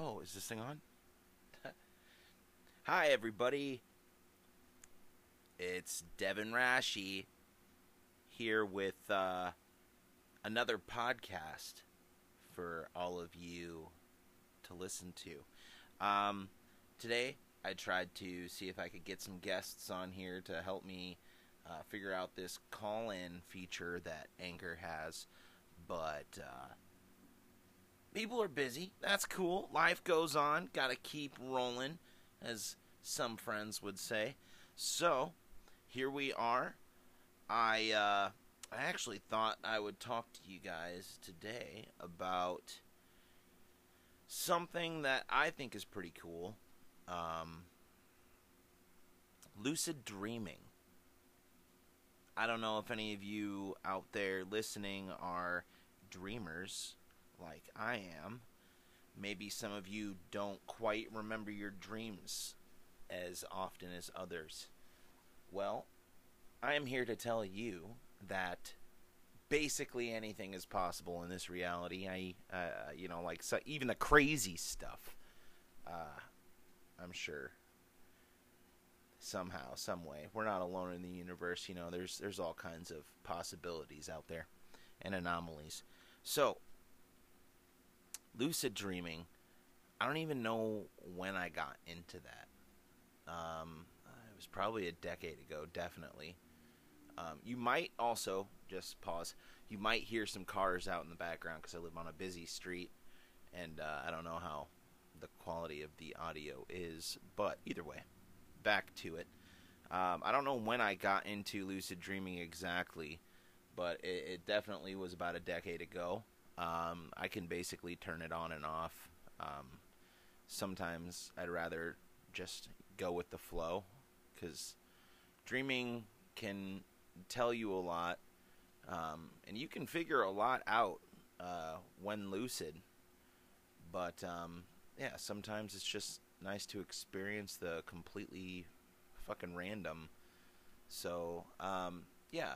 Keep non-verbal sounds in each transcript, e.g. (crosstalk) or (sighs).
Oh, is this thing on? (laughs) Hi, everybody. It's Devin Rashi here with uh, another podcast for all of you to listen to. Um, today, I tried to see if I could get some guests on here to help me uh, figure out this call in feature that Anchor has, but. Uh, people are busy. That's cool. Life goes on. Got to keep rolling, as some friends would say. So, here we are. I uh, I actually thought I would talk to you guys today about something that I think is pretty cool. Um, lucid dreaming. I don't know if any of you out there listening are dreamers like I am. Maybe some of you don't quite remember your dreams as often as others. Well, I am here to tell you that basically anything is possible in this reality. I, uh, you know, like so even the crazy stuff. Uh, I'm sure somehow, some way, we're not alone in the universe. You know, there's there's all kinds of possibilities out there and anomalies. So lucid dreaming. I don't even know when I got into that. Um, it was probably a decade ago, definitely. Um, you might also just pause. You might hear some cars out in the background because I live on a busy street, and uh, I don't know how the quality of the audio is. But either way, back to it. Um, I don't know when I got into lucid dreaming exactly, but it, it definitely was about a decade ago. Um, I can basically turn it on and off. Um, sometimes I'd rather just go with the flow because dreaming can tell you a lot, um, and you can figure a lot out uh, when lucid. But um, yeah, sometimes it's just nice to experience the completely fucking random. So um, yeah,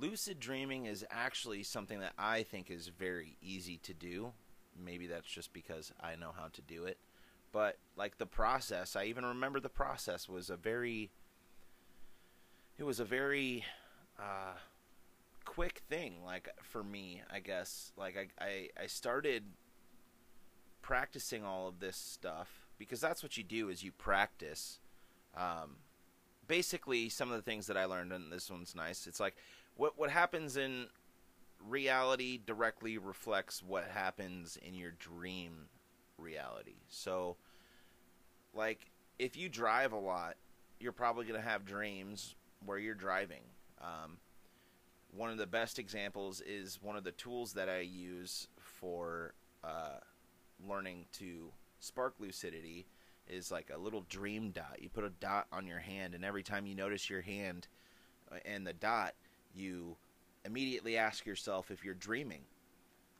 lucid dreaming is actually something that I think is very easy to do. Maybe that's just because I know how to do it. But like the process, I even remember the process was a very it was a very uh, quick thing like for me, I guess. Like I, I I started practicing all of this stuff because that's what you do is you practice um, basically some of the things that I learned and this one's nice. It's like what what happens in reality directly reflects what happens in your dream reality. So like if you drive a lot, you're probably going to have dreams where you're driving. Um, one of the best examples is one of the tools that I use for uh, learning to spark lucidity is like a little dream dot. You put a dot on your hand, and every time you notice your hand uh, and the dot, you immediately ask yourself if you're dreaming.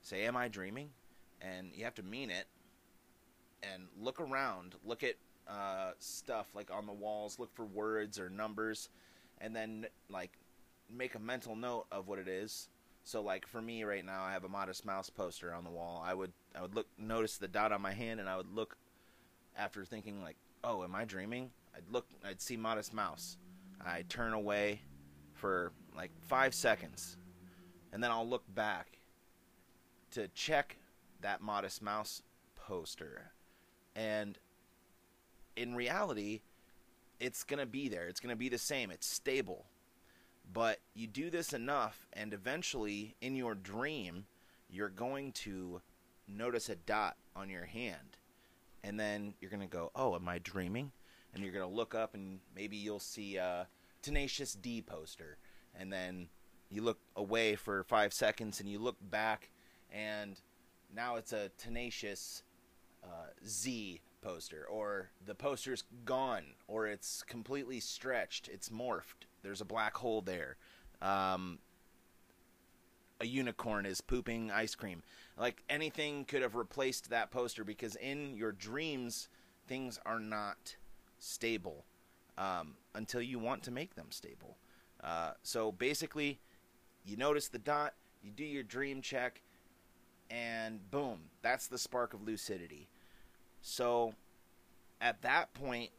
Say, Am I dreaming? And you have to mean it. And look around. Look at uh, stuff like on the walls. Look for words or numbers. And then, like, make a mental note of what it is. So, like for me right now, I have a Modest Mouse poster on the wall. I would I would look notice the dot on my hand, and I would look after thinking like, "Oh, am I dreaming?" I'd look, I'd see Modest Mouse. I turn away for like five seconds, and then I'll look back to check that Modest Mouse poster. And in reality, it's going to be there. It's going to be the same. It's stable. But you do this enough, and eventually, in your dream, you're going to notice a dot on your hand. And then you're going to go, Oh, am I dreaming? And you're going to look up, and maybe you'll see a Tenacious D poster and then you look away for five seconds and you look back and now it's a tenacious uh, Z poster, or the poster's gone, or it's completely stretched, it's morphed. There's a black hole there. Um, a unicorn is pooping ice cream. Like anything could have replaced that poster because in your dreams, things are not stable um, until you want to make them stable. Uh, so basically, you notice the dot, you do your dream check, and boom, that's the spark of lucidity. So at that point,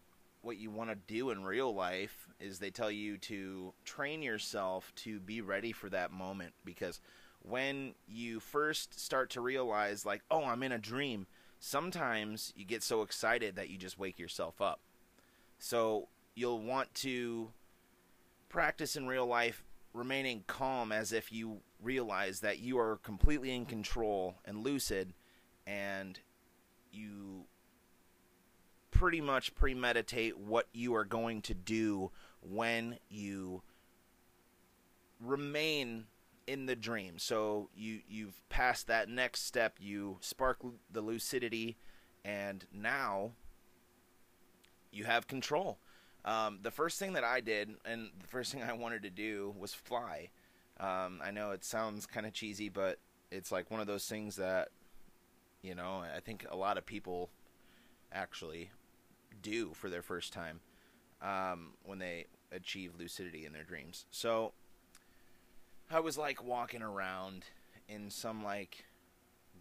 what you want to do in real life is they tell you to train yourself to be ready for that moment because when you first start to realize like oh i'm in a dream sometimes you get so excited that you just wake yourself up so you'll want to practice in real life remaining calm as if you realize that you are completely in control and lucid and you pretty much premeditate what you are going to do when you remain in the dream. So you you've passed that next step. You spark the lucidity, and now you have control. Um, the first thing that I did, and the first thing I wanted to do, was fly. Um, I know it sounds kind of cheesy, but it's like one of those things that you know I think a lot of people actually do for their first time um, when they achieve lucidity in their dreams. So I was like walking around in some like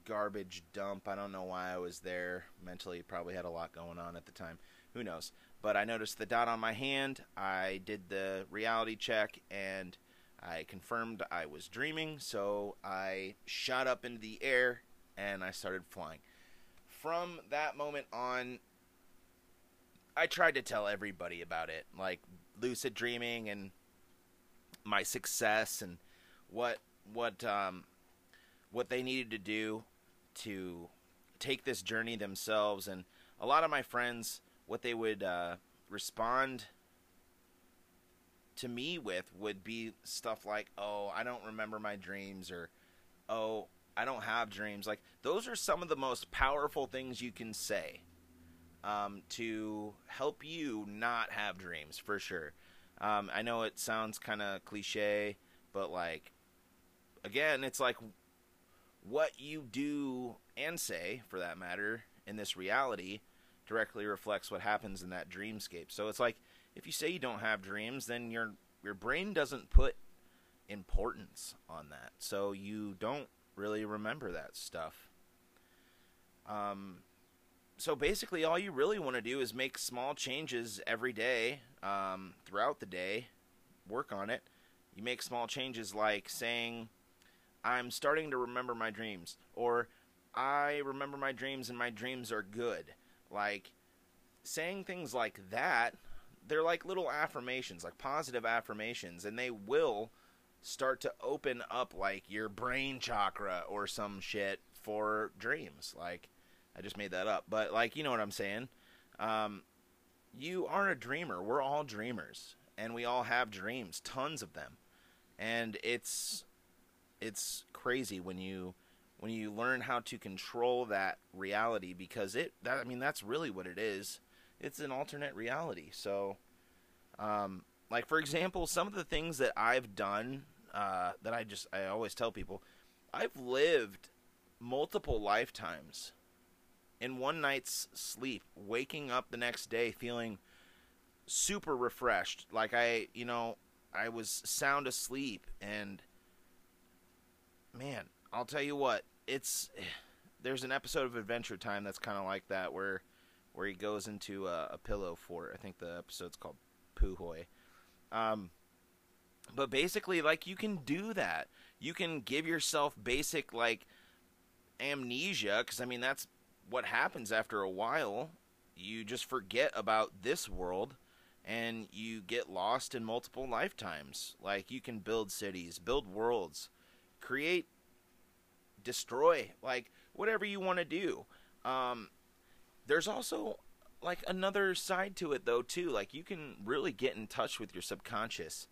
garbage dump. I don't know why I was there. Mentally, probably had a lot going on at the time. Who knows? But I noticed the dot on my hand. I did the reality check and I confirmed I was dreaming. So I shot up into the air and I started flying. From that moment on, I tried to tell everybody about it, like lucid dreaming and my success and what what um, what they needed to do to take this journey themselves. And a lot of my friends, what they would uh, respond to me with would be stuff like, "Oh, I don't remember my dreams," or "Oh, I don't have dreams." Like those are some of the most powerful things you can say um, to help you not have dreams, for sure. Um, I know it sounds kind of cliche, but like again, it's like what you do and say, for that matter, in this reality directly reflects what happens in that dreamscape. So it's like if you say you don't have dreams, then your your brain doesn't put importance on that. So you don't really remember that stuff. Um, so basically, all you really want to do is make small changes every day, um, throughout the day, work on it. You make small changes like saying, I'm starting to remember my dreams, or I remember my dreams and my dreams are good. Like saying things like that, they're like little affirmations, like positive affirmations, and they will start to open up like your brain chakra or some shit for dreams. Like I just made that up, but like you know what I'm saying. Um, you are a dreamer. We're all dreamers, and we all have dreams, tons of them, and it's it's crazy when you when you learn how to control that reality because it that I mean that's really what it is. It's an alternate reality. So um like for example, some of the things that I've done uh that I just I always tell people, I've lived multiple lifetimes in one night's sleep, waking up the next day feeling super refreshed. Like I, you know, I was sound asleep and man, I'll tell you what, it's (sighs) there's an episode of Adventure Time that's kind of like that where where he goes into a, a, pillow fort. I think the episode's called Puhoy. Um, but basically, like you can do that. You can give yourself basic like amnesia because I mean that's what happens after a while. You just forget about this world and you get lost in multiple lifetimes. Like you can build cities, build worlds, create, destroy, like whatever you want to do. Um, there's also like another side to it though too. Like you can really get in touch with your subconscious,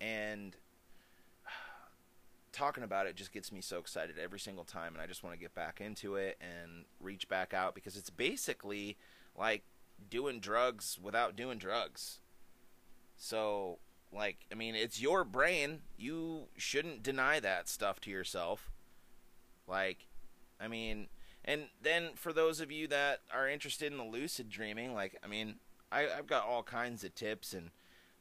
and (sighs) talking about it just gets me so excited every single time, and I just want to get back into it and reach back out because it's basically like doing drugs without doing drugs. So like, I mean, it's your brain. You shouldn't deny that stuff to yourself. Like, I mean, and then for those of you that are interested in the lucid dreaming, like, I mean, I, have got all kinds of tips, and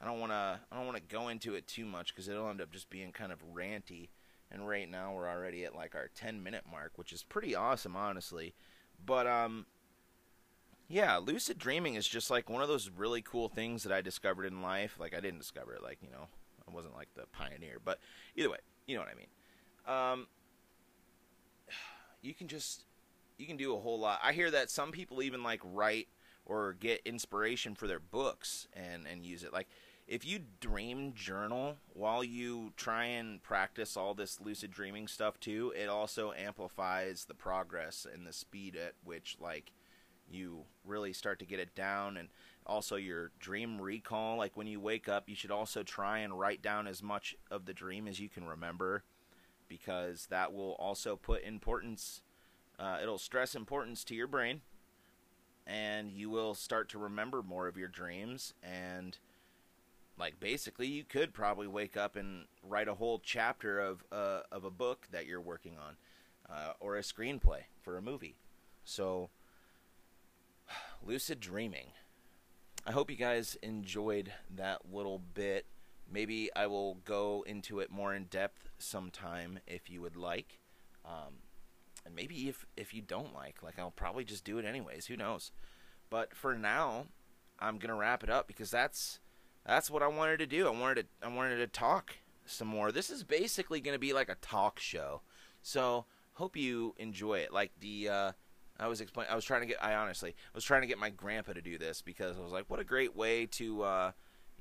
I don't want to, I don't want to go into it too much because it'll end up just being kind of ranty. and right now we're already at like our 10 minute mark, which is pretty awesome, honestly. But um, yeah, lucid dreaming is just like one of those really cool things that I discovered in life. Like I didn't discover it, like you know, I wasn't like the pioneer, but either way, you know what I mean. Um, you can just you can do a whole lot. I hear that some people even like write or get inspiration for their books and and use it. Like if you dream journal while you try and practice all this lucid dreaming stuff too, it also amplifies the progress and the speed at which like you really start to get it down and also your dream recall like when you wake up you should also try and write down as much of the dream as you can remember because that will also put importance uh, it'll stress importance to your brain and you will start to remember more of your dreams and like basically you could probably wake up and write a whole chapter of uh, of a book that you're working on uh, or a screenplay for a movie. So (sighs) lucid dreaming. I hope you guys enjoyed that little bit maybe i will go into it more in depth sometime if you would like um, and maybe if if you don't like like i'll probably just do it anyways who knows but for now i'm gonna wrap it up because that's that's what I wanted to do. I wanted to I wanted to talk some more. This is basically to be like a talk show. So hope you enjoy it. Like the uh, I was explaining, I was trying to get. I honestly I was trying to get my grandpa to do this because I was like, what a great way to uh,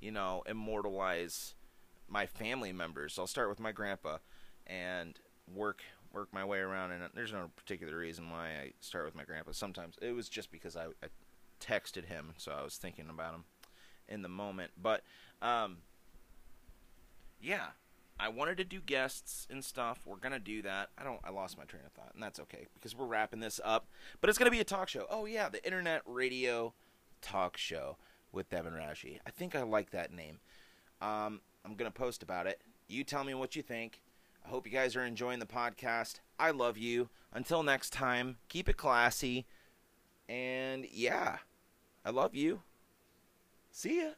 you know immortalize my family members. So I'll start with my grandpa and work work my way around. And there's no particular reason why I start with my grandpa. Sometimes it was just because I, I texted him, so I was thinking about him in the moment. But um, yeah, I wanted to do guests and stuff. We're gonna do that. I don't. I lost my train of thought, and that's okay because we're wrapping this up. But it's gonna be a talk show. Oh yeah, the internet radio talk show with Devin Rashi. I think I like that name. Um, I'm gonna post about it. You tell me what you think. I hope you guys are enjoying the podcast. I love you. Until next time, keep it classy. And yeah, I love you. See ya.